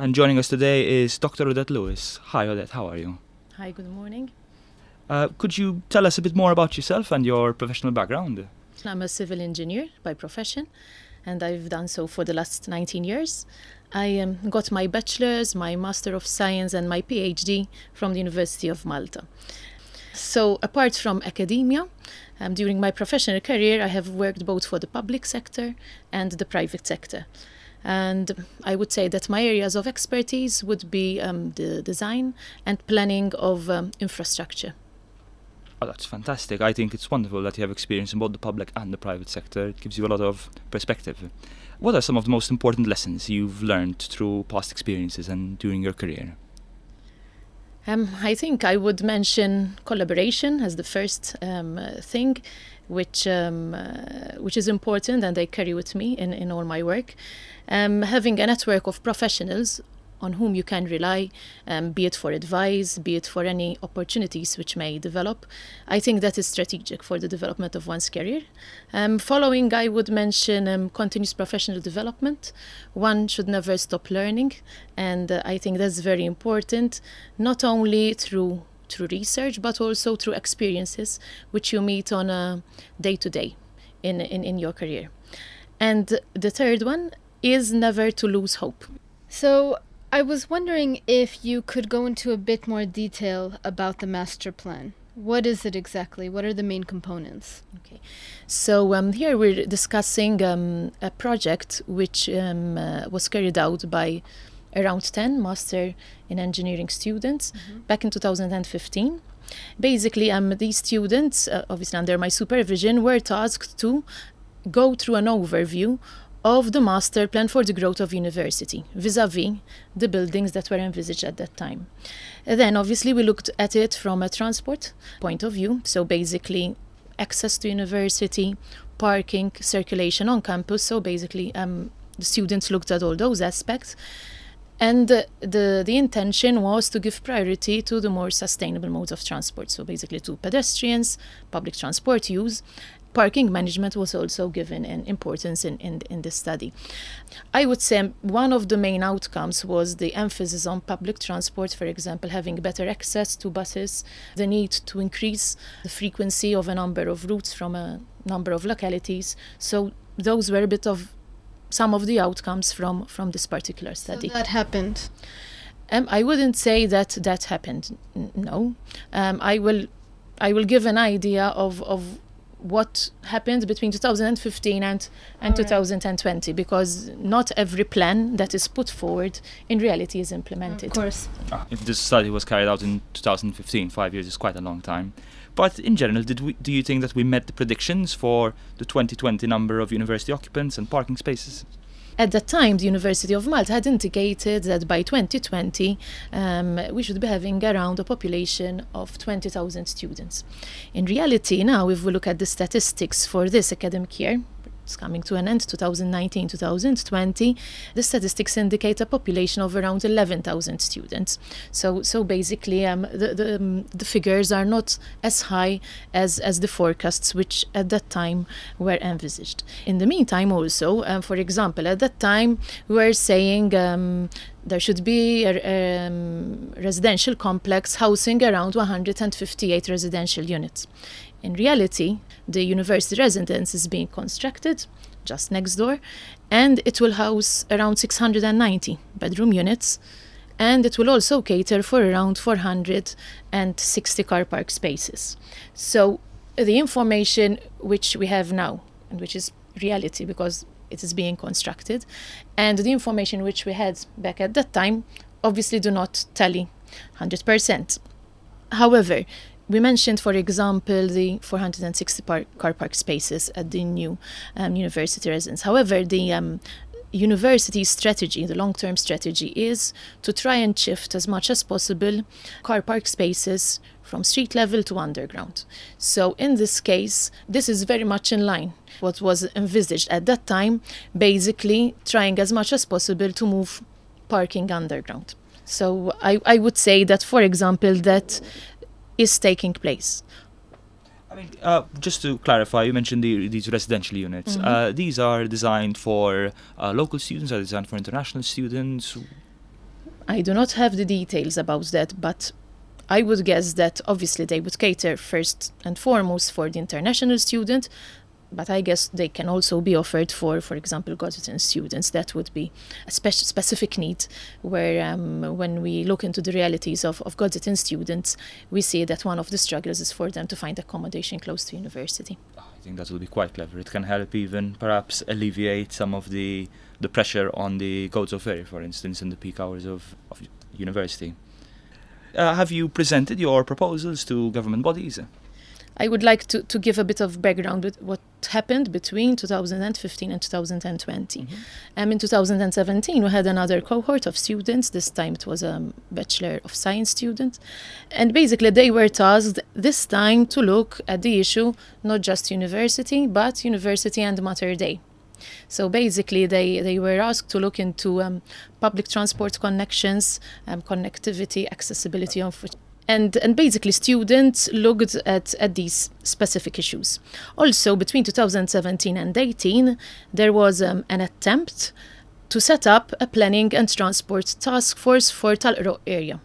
And joining us today is Dr. Odette Lewis. Hi, Odette, how are you? Hi, good morning. Uh, could you tell us a bit more about yourself and your professional background? I'm a civil engineer by profession, and I've done so for the last 19 years. I um, got my bachelor's, my master of science, and my PhD from the University of Malta. So, apart from academia, um, during my professional career, I have worked both for the public sector and the private sector. And I would say that my areas of expertise would be um, the design and planning of um, infrastructure. Oh, that's fantastic. I think it's wonderful that you have experience in both the public and the private sector. It gives you a lot of perspective. What are some of the most important lessons you've learned through past experiences and during your career? Um, I think I would mention collaboration as the first um, uh, thing, which um, uh, which is important and I carry with me in, in all my work. Um, having a network of professionals on whom you can rely, um, be it for advice, be it for any opportunities which may develop. I think that is strategic for the development of one's career. Um, following, I would mention um, continuous professional development. One should never stop learning, and uh, I think that's very important, not only through through research, but also through experiences which you meet on a day to day in in your career. And the third one is never to lose hope. So I was wondering if you could go into a bit more detail about the master plan. What is it exactly? What are the main components? Okay, so um, here we're discussing um, a project which um, uh, was carried out by around 10 master in engineering students mm-hmm. back in 2015. Basically, um, these students, uh, obviously under my supervision, were tasked to go through an overview of the master plan for the growth of university vis-a-vis the buildings that were envisaged at that time. And then obviously we looked at it from a transport point of view, so basically access to university, parking, circulation on campus. So basically um, the students looked at all those aspects. And the, the, the intention was to give priority to the more sustainable modes of transport, so basically to pedestrians, public transport use, parking management was also given an importance in, in, in this study. I would say one of the main outcomes was the emphasis on public transport, for example, having better access to buses, the need to increase the frequency of a number of routes from a number of localities. So those were a bit of some of the outcomes from, from this particular study. So that happened. Um, I wouldn't say that that happened. N- no, um, I will. I will give an idea of, of what happened between 2015 and, and 2020 because not every plan that is put forward in reality is implemented. Of course. Ah, if this study was carried out in 2015, five years is quite a long time. But in general, did we, do you think that we met the predictions for the 2020 number of university occupants and parking spaces? At that time, the University of Malta had indicated that by 2020 um, we should be having around a population of 20,000 students. In reality, now, if we look at the statistics for this academic year, it's coming to an end 2019 2020 the statistics indicate a population of around 11,000 students so so basically um, the the, um, the figures are not as high as as the forecasts which at that time were envisaged in the meantime also um, for example at that time we were saying um, there should be a um, residential complex housing around 158 residential units. In reality, the university residence is being constructed just next door, and it will house around 690 bedroom units, and it will also cater for around 460 car park spaces. So the information which we have now, and which is reality because it is being constructed, and the information which we had back at that time obviously do not tally 100%. However, we mentioned, for example, the 460 park, car park spaces at the new um, university residence. However, the um, university strategy, the long term strategy, is to try and shift as much as possible car park spaces from street level to underground. So, in this case, this is very much in line what was envisaged at that time, basically trying as much as possible to move parking underground. So I, I would say that, for example, that is taking place. I mean, uh, just to clarify, you mentioned the, these residential units. Mm-hmm. Uh, these are designed for uh, local students, are designed for international students? I do not have the details about that, but I would guess that obviously they would cater first and foremost for the international student, but I guess they can also be offered for, for example, Gozitan students. That would be a spe- specific need where, um, when we look into the realities of, of Gozitan students, we see that one of the struggles is for them to find accommodation close to university. I think that will be quite clever. It can help even perhaps alleviate some of the, the pressure on the of Ferry, for instance, in the peak hours of, of university. Uh, have you presented your proposals to government bodies? I would like to, to give a bit of background with what happened between 2015 and 2020. Mm-hmm. Um, in 2017, we had another cohort of students. This time it was a Bachelor of Science student. And basically, they were tasked this time to look at the issue not just university, but university and Mater Dei. So basically, they, they were asked to look into um, public transport connections, um, connectivity, accessibility of and, and basically students looked at, at these specific issues. Also, between 2017 and 18, there was um, an attempt to set up a planning and transport task force for Tal-Qroqq area.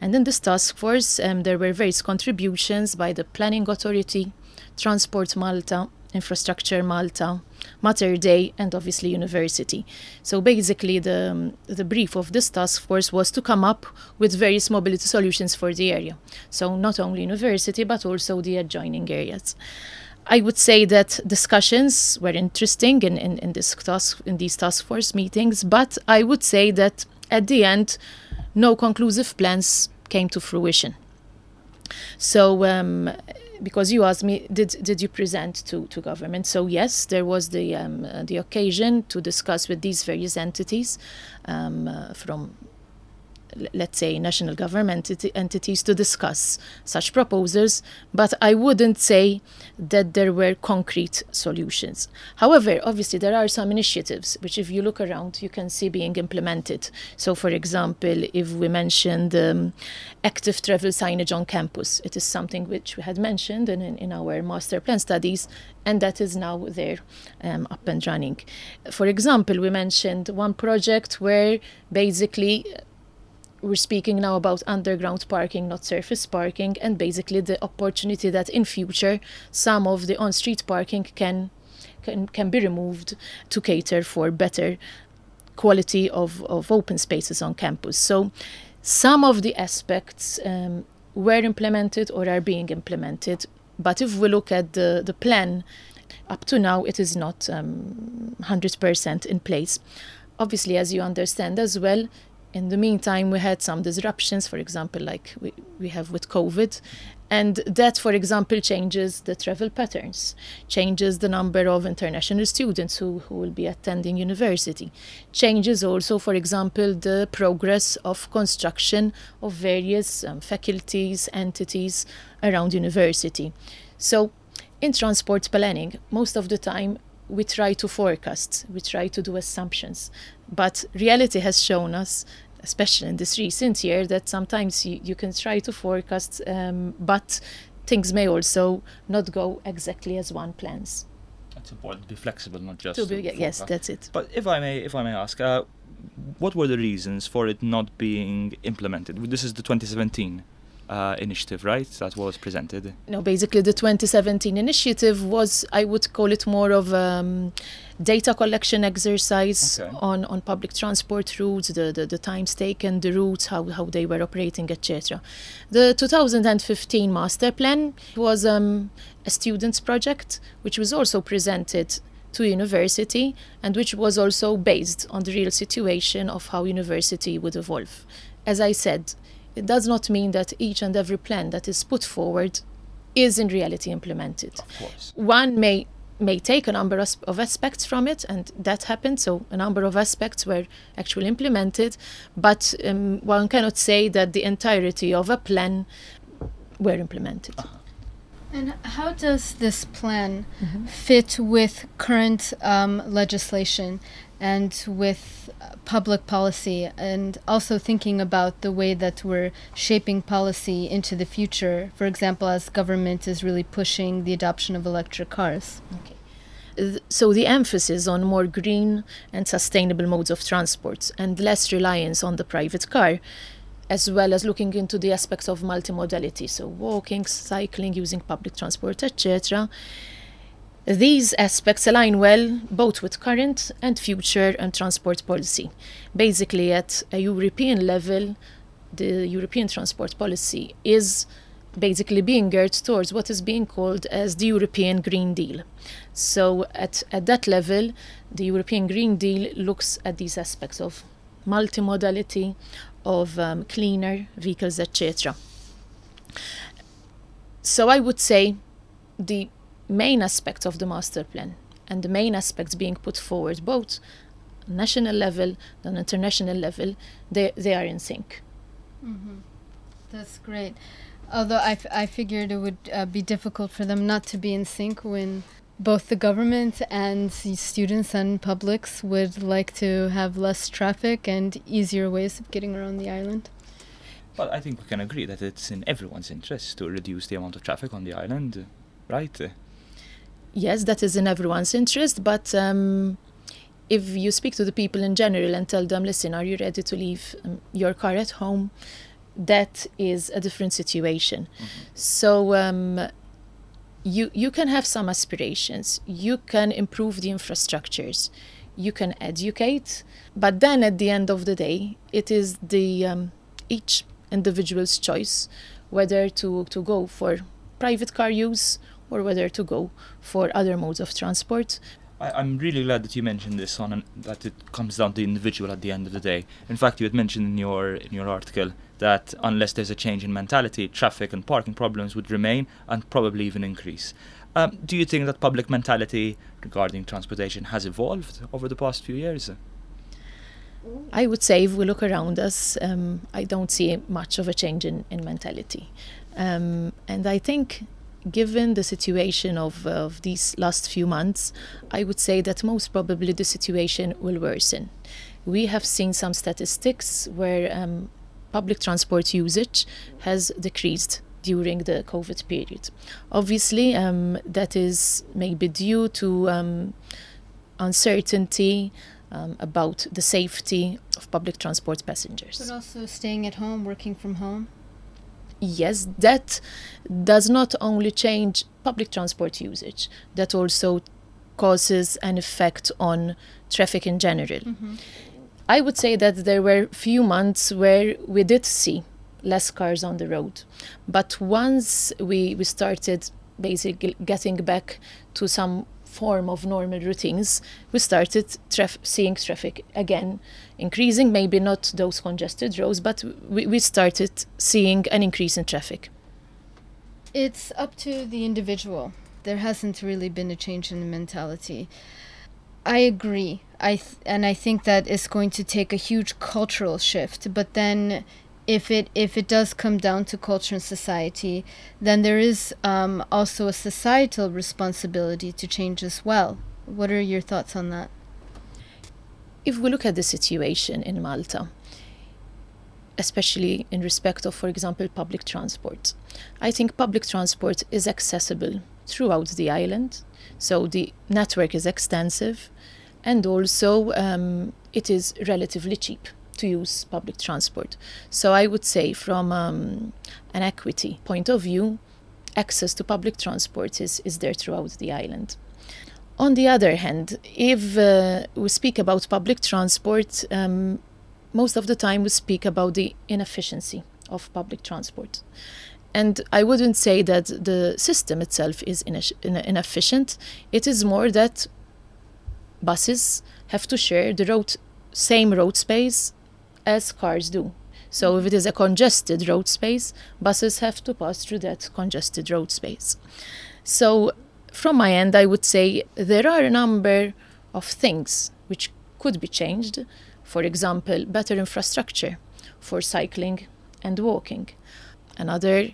And in this task force, um, there were various contributions by the Planning Authority, Transport Malta, Infrastructure Malta, Mater Dei, and obviously University. So basically, the, um, the brief of this task force was to come up with various mobility solutions for the area. So not only University, but also the adjoining areas. I would say that discussions were interesting in, in, in, this task, in these task force meetings, but I would say that at the end, no conclusive plans came to fruition. So um, because you asked me, did did you present to, to government? So yes, there was the um, uh, the occasion to discuss with these various entities um, uh, from let's say national government entities to discuss such proposals but i wouldn't say that there were concrete solutions. However obviously there are some initiatives which if you look around you can see being implemented. So for example if we mentioned um, active travel signage on campus it is something which we had mentioned in, in our master plan studies and that is now there um, up and running. For example we mentioned one project where basically we're speaking now about underground parking, not surface parking, and basically the opportunity that in future some of the on-street parking can can, can be removed to cater for better quality of, of open spaces on campus. So some of the aspects um, were implemented or are being implemented, but if we look at the, the plan, up to now it is not um, 100% in place. Obviously, as you understand as well, in the meantime, we had some disruptions, for example, like we, we have with COVID. And that, for example, changes the travel patterns, changes the number of international students who, who will be attending university, changes also, for example, the progress of construction of various um, faculties, entities around university. So, in transport planning, most of the time we try to forecast, we try to do assumptions, but reality has shown us especially in this recent year, that sometimes you, you can try to forecast, um, but things may also not go exactly as one plans. It's important to be flexible, not just. To be, to yes, that's it. But if I may, if I may ask, uh, what were the reasons for it not being implemented? This is the 2017 uh, initiative, right? That was presented. No, basically the 2017 initiative was, I would call it more of um, data collection exercise okay. on, on public transport routes, the, the, the times taken, the routes, how, how they were operating, etc. The 2015 master plan was um, a student's project, which was also presented to university and which was also based on the real situation of how university would evolve. As I said, it does not mean that each and every plan that is put forward is in reality implemented. Of course. One may may take a number of aspects from it, and that happened. So a number of aspects were actually implemented, but um, one cannot say that the entirety of a plan were implemented. Uh-huh. And how does this plan mm-hmm. fit with current um, legislation and with public policy, and also thinking about the way that we're shaping policy into the future? For example, as government is really pushing the adoption of electric cars. Okay. So the emphasis on more green and sustainable modes of transport and less reliance on the private car, as well as looking into the aspects of multimodality, so walking, cycling, using public transport, etc. These aspects align well both with current and future and transport policy. Basically, at a European level, the European transport policy is basically being geared towards what is being called as the European Green Deal. So, at, at that level, the European Green Deal looks at these aspects of multimodality, of um, cleaner vehicles, etc. So, I would say the main aspects of the master plan and the main aspects being put forward, both national level and international level, they, they are in sync. Mm-hmm. That's great. Although I, f- I figured it would uh, be difficult for them not to be in sync when both the government and the students and publics would like to have less traffic and easier ways of getting around the island. Well, I think we can agree that it's in everyone's interest to reduce the amount of traffic on the island, right? Yes, that is in everyone's interest, but um, if you speak to the people in general and tell them, listen, are you ready to leave um, your car at home? That is a different situation. So um, you you can have some aspirations. You can improve the infrastructures. You can educate, but then at the end of the day, it is the um, each individual's choice whether to to go for private car use or whether to go for other modes of transport. I, I'm really glad that you mentioned this on an, that it comes down to the individual at the end of the day. In fact, you had mentioned in your in your article that unless there's a change in mentality, traffic and parking problems would remain and probably even increase. Um, do you think that public mentality regarding transportation has evolved over the past few years? I would say if we look around us, um, I don't see much of a change in, in mentality. Um, and I think, given the situation of, of these last few months, I would say that most probably the situation will worsen. We have seen some statistics where um, public transport usage has decreased during the COVID period. Obviously, um, that is maybe due to um, uncertainty um, about the safety of public transport passengers. But also staying at home, working from home. Yes, that does not only change public transport usage, that also causes an effect on traffic in general. Mm-hmm. I would say that there were few months where we did see less cars on the road. But once we, we started basically getting back to some form of normal routines, we started traf- seeing traffic again increasing, maybe not those congested roads, but we, we started seeing an increase in traffic. It's up to the individual. There hasn't really been a change in the mentality. I agree. I th- and I think that it's going to take a huge cultural shift. But then, if it if it does come down to culture and society, then there is um, also a societal responsibility to change as well. What are your thoughts on that? If we look at the situation in Malta, especially in respect of, for example, public transport, I think public transport is accessible throughout the island. So the network is extensive, and also um, it is relatively cheap to use public transport. So I would say, from um, an equity point of view, access to public transport is, is there throughout the island. On the other hand, if uh, we speak about public transport, um, most of the time we speak about the inefficiency of public transport. And I wouldn't say that the system itself is ine- inefficient. It is more that buses have to share the road, same road space as cars do. So if it is a congested road space, buses have to pass through that congested road space. So from my end, I would say there are a number of things which could be changed. For example, better infrastructure for cycling and walking. Another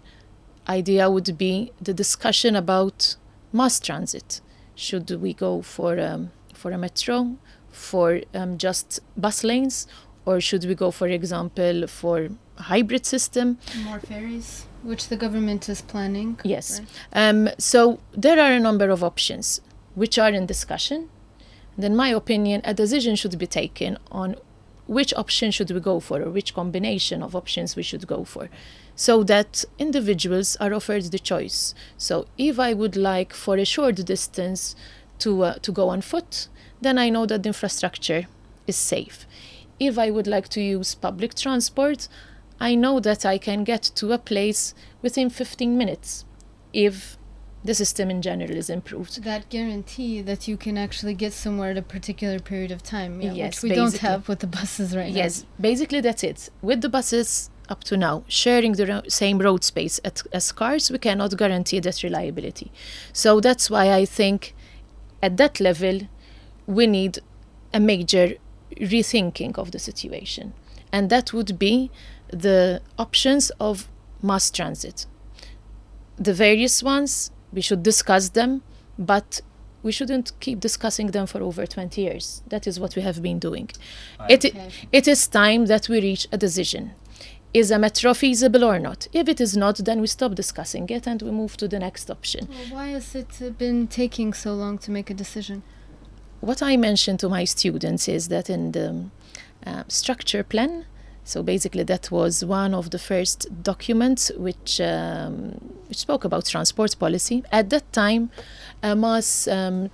idea would be the discussion about mass transit. Should we go for um, for a metro, for um, just bus lanes, or should we go, for example, for hybrid system? More ferries, which the government is planning. Yes. right? Um, so there are a number of options. which are in discussion. Then, my opinion, a decision should be taken on which option should we go for or which combination of options we should go for so that individuals are offered the choice. So if I would like for a short distance to, uh, to go on foot, then I know that the infrastructure is safe. If I would like to use public transport, I know that I can get to a place within 15 minutes if the system in general is improved. That guarantee that you can actually get somewhere at a particular period of time, yeah, Yes, which we don't have with the buses right now. Yes, basically that's it. With the buses up to now, sharing the ro- same road space at, as cars, we cannot guarantee that reliability. So that's why I think at that level, we need a major rethinking of the situation. And that would be the options of mass transit. The various ones, we should discuss them, but we shouldn't keep discussing them for over 20 years. That is what we have been doing. It, Okay. it is time that we reach a decision. Is a metro feasible or not? If it is not, then we stop discussing it and we move to the next option. Well, why has it been taking so long to make a decision? What I mentioned to my students is that in the uh, structure plan, so basically that was one of the first documents which, um, which spoke about transport policy. At that time, a mass um,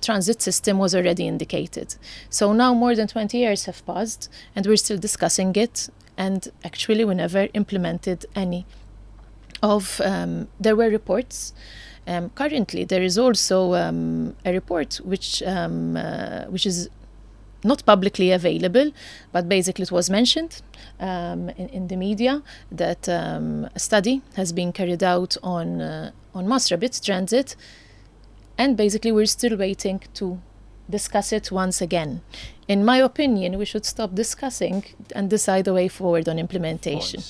transit system was already indicated. So now more than 20 years have passed and we're still discussing it. And actually, we never implemented any of. Um, there were reports. Um, currently, there is also um, a report which um, uh, which is not publicly available, but basically it was mentioned um, in, in the media that um, a study has been carried out on uh, on mass rapid transit, and basically we're still waiting to discuss it once again. In my opinion, we should stop discussing and decide a way forward on implementation.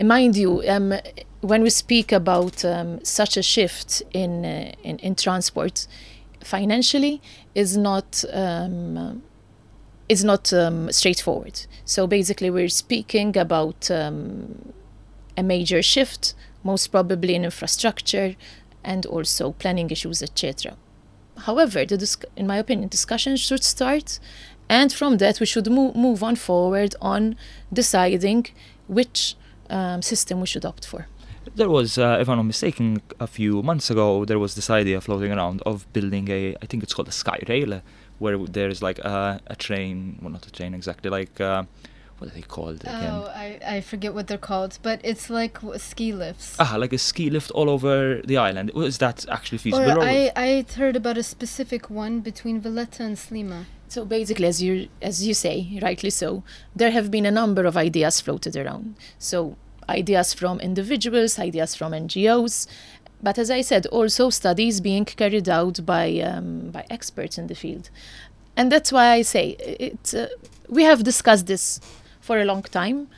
Mind you, um, when we speak about um, such a shift in, uh, in in transport, financially is not um, is not um, straightforward. So basically, we're speaking about um, a major shift, most probably in infrastructure and also planning issues, etc. However, in my opinion, discussion should start, and from that we should move move on forward on deciding which um, system we should opt for. There was, uh, if I'm not mistaken, a few months ago, there was this idea floating around of building a, I think it's called a sky rail, where there's like a, a train, well, not a train exactly, like, uh, what are they called again? Oh, I, I forget what they're called, but it's like w- ski lifts. Ah, like a ski lift all over the island. Was that actually feasible? or or- I, I heard about a specific one between Valletta and Sliema. So basically, as you as you say, rightly so, there have been a number of ideas floated around. So ideas from individuals, ideas from NGOs, but as I said, also studies being carried out by um, by experts in the field, and that's why I say it. Uh, we have discussed this for a long time.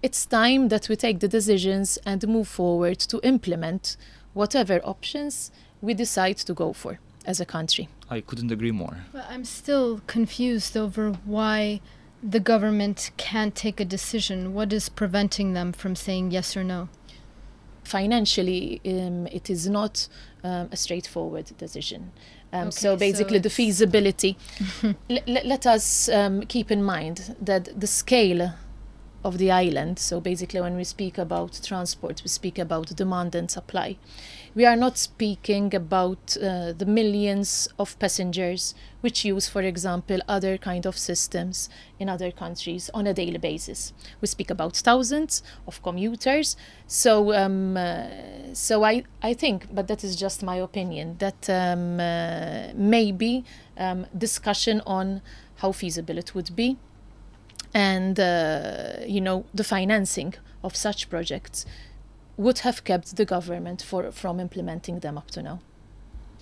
It's time that we take the decisions and move forward to implement whatever options we decide to go for as a country. I couldn't agree more. But I'm still confused over why the government can't take a decision. What is preventing them from saying yes or no? financially um, it is not um, a straightforward decision um, Okay, so so basically the feasibility le- le- let us um, keep in mind that the scale of the island so basically when we speak about transport we speak about demand and supply we are not speaking about uh, the millions of passengers which use for example other kind of systems in other countries on a daily basis. We speak about thousands of commuters. So um, uh, so I, I think but that is just my opinion that um, uh, maybe um, discussion on how feasible it would be and uh, you know the financing of such projects would have kept the government for, from implementing them up to now.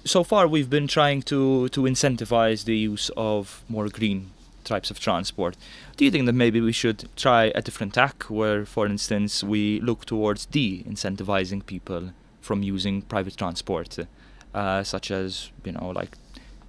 So far, we've been trying to, to incentivize the use of more green types of transport. Do you think that maybe we should try a different tack where, for instance, we look towards de incentivizing people from using private transport, uh, such as, you know, like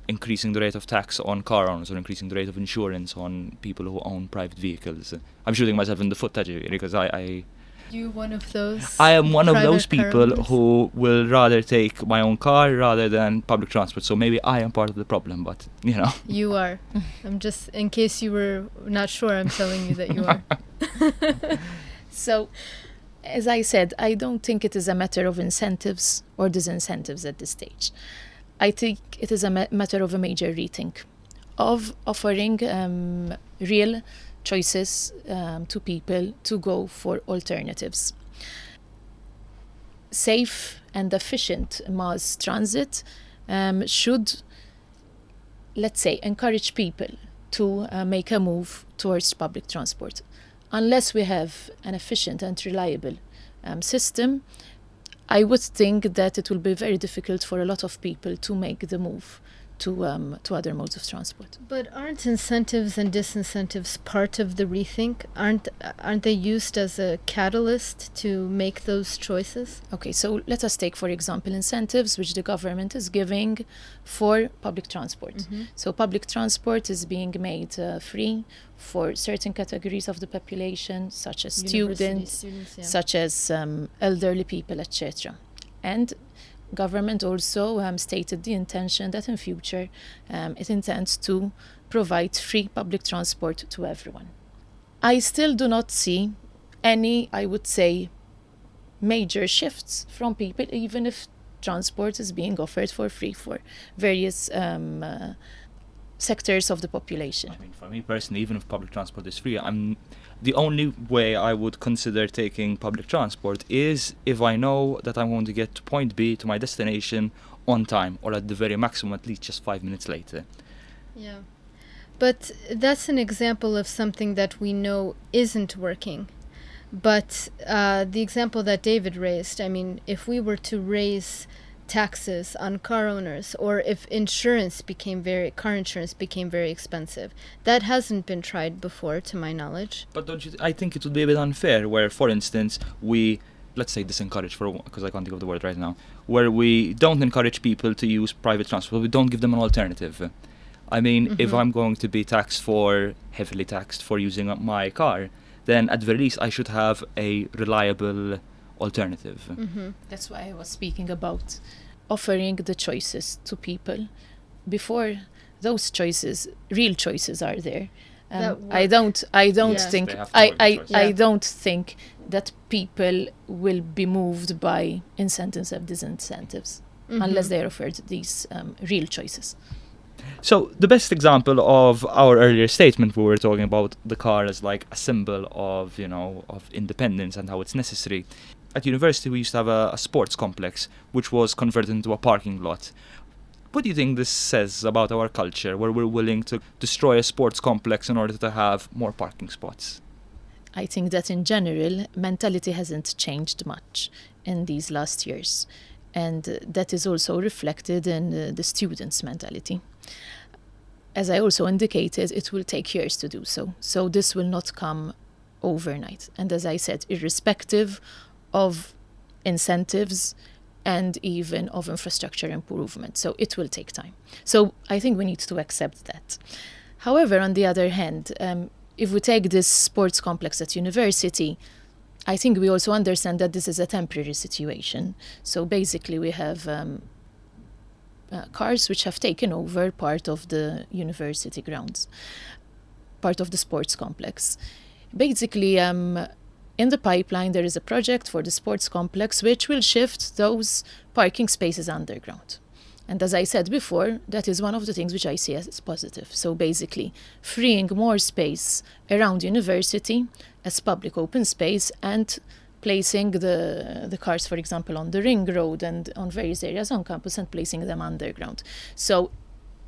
increasing the rate of tax on car owners or increasing the rate of insurance on people who own private vehicles? I'm shooting myself in the foot, actually, because I, I You one of those? I am one of those people car owners? who will rather take my own car rather than public transport. So maybe I am part of the problem, but you know. You are. I'm just in case you were not sure. I'm telling you that you are. So, as I said, I don't think it is a matter of incentives or disincentives at this stage. I think it is a ma- matter of a major rethink of offering um, real choices um, to people to go for alternatives. Safe and efficient mass transit um, should, let's say, encourage people to uh, make a move towards public transport unless we have an efficient and reliable um, system, I would think that it will be very difficult for a lot of people to make the move to um, to other modes of transport. But aren't incentives and disincentives part of the rethink? Aren't aren't they used as a catalyst to make those choices? Okay, so let us take, for example, incentives which the government is giving for public transport. So public transport is being made uh, free for certain categories of the population, such as University students, students yeah. such as um, elderly people, etc. And government also um, stated the intention that in future um, it intends to provide free public transport to everyone. I still do not see any, I would say, major shifts from people, even if transport is being offered for free for various um, uh, sectors of the population. I mean, for me personally, even if public transport is free, I'm the only way I would consider taking public transport is if I know that I'm going to get to point B to my destination on time, or at the very maximum, at least just five minutes later. Yeah. But that's an example of something that we know isn't working. But uh, the example that David raised, I mean, if we were to raise taxes on car owners or if insurance became very car insurance became very expensive that hasn't been tried before to my knowledge But don't you? I think it would be a bit unfair where, for instance, we let's say disencourage for because I can't think of the word right now, where we don't encourage people to use private transport. We don't give them an alternative. I mean, if Mhm. I'm going to be taxed for heavily taxed for using my car, then at the least I should have a reliable alternative. mm-hmm. That's why I was speaking about offering the choices to people before those choices, real choices, are there. Um, I don't. I don't Yeah. think. They have to I. I. choices. I don't think that people will be moved by incentives and disincentives unless Mhm. they are offered these um, real choices. So the best example of our earlier statement, we were talking about the car as like a symbol of you know of independence and how it's necessary. At university, we used to have a, a sports complex which was converted into a parking lot. What do you think this says about our culture, where we're willing to destroy a sports complex in order to have more parking spots? I think that in general, mentality hasn't changed much in these last years. And that is also reflected in uh, the students' mentality. As I also indicated, it will take years to do so. So this will not come overnight. And as I said, irrespective of incentives and even of infrastructure improvement. So it will take time. So I think we need to accept that. However, on the other hand, um, if we take this sports complex at university, I think we also understand that this is a temporary situation. So basically, we have um, uh, cars which have taken over part of the university grounds, part of the sports complex. Basically, um, in the pipeline, there is a project for the sports complex which will shift those parking spaces underground. And as I said before, that is one of the things which I see as positive. So basically, freeing more space around university as public open space and placing the the cars, for example, on the ring road and on various areas on campus and placing them underground. So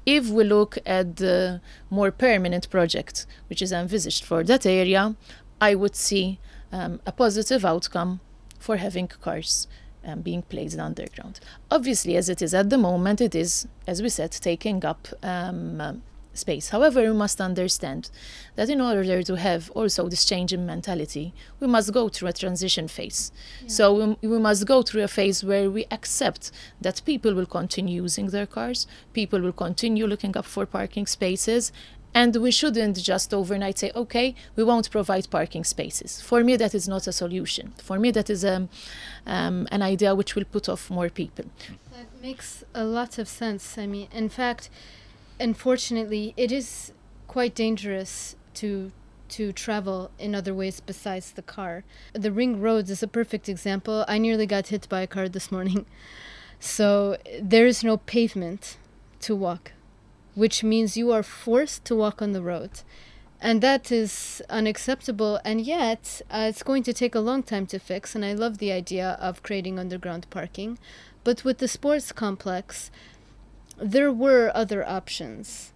if we look at the more permanent project which is envisaged for that area, I would see um, a positive outcome for having cars um, being placed underground. Obviously, as it is at the moment, it is, as we said, taking up um, space. However, we must understand that in order to have also this change in mentality, we must go through a transition phase. So we, we must go through a phase where we accept that people will continue using their cars, people will continue looking up for parking spaces, And we shouldn't just overnight say, okay, we won't provide parking spaces. For me, that is not a solution. For me, that is um, um, an idea which will put off more people. That makes a lot of sense. I mean, in fact, unfortunately, it is quite dangerous to to travel in other ways besides the car. The ring roads is a perfect example. I nearly got hit by a car this morning. So there is no pavement to walk, which means you are forced to walk on the road. And that is unacceptable, and yet uh, it's going to take a long time to fix. And I love the idea of creating underground parking. But with the sports complex, there were other options.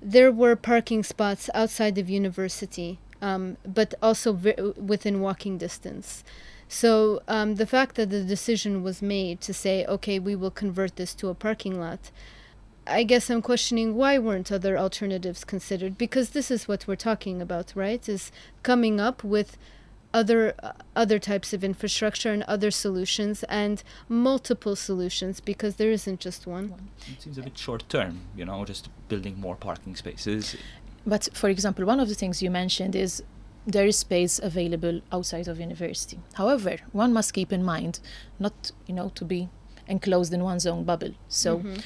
There were parking spots outside of university, um, but also vi- within walking distance. So um, the fact that the decision was made to say, okay, we will convert this to a parking lot, I guess I'm questioning why weren't other alternatives considered? Because this is what we're talking about, right? Is coming up with other uh, other types of infrastructure and other solutions and multiple solutions because there isn't just one. It seems a bit short term, you know, just building more parking spaces. But for example, one of the things you mentioned is there is space available outside of university. However, one must keep in mind not, you know, to be enclosed in one's own bubble. So Mhm.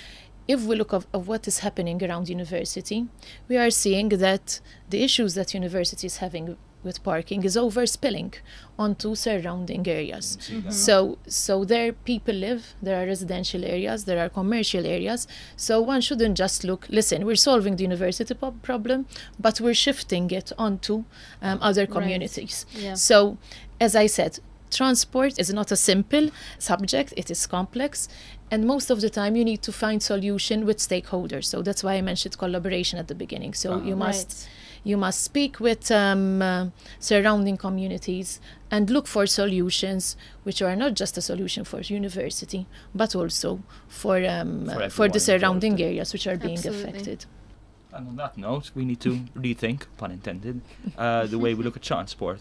If we look of, of what is happening around university, we are seeing that the issues that university is having with parking is overspilling onto surrounding areas. See that. So, so there people live. There are residential areas. There are commercial areas. So one shouldn't just look. Listen, we're solving the university po- problem, but we're shifting it onto um, other communities. Yeah. So, as I said, transport is not a simple subject. It is complex, and most of the time you need to find solution with stakeholders. So that's why I mentioned collaboration at the beginning. So Uh-huh. you must Right. you must speak with um, uh, surrounding communities and look for solutions which are not just a solution for university but also for um, For uh, for the surrounding involved. areas which are being Absolutely. affected And on that note, we need to rethink, pun intended, uh, the way we look at transport.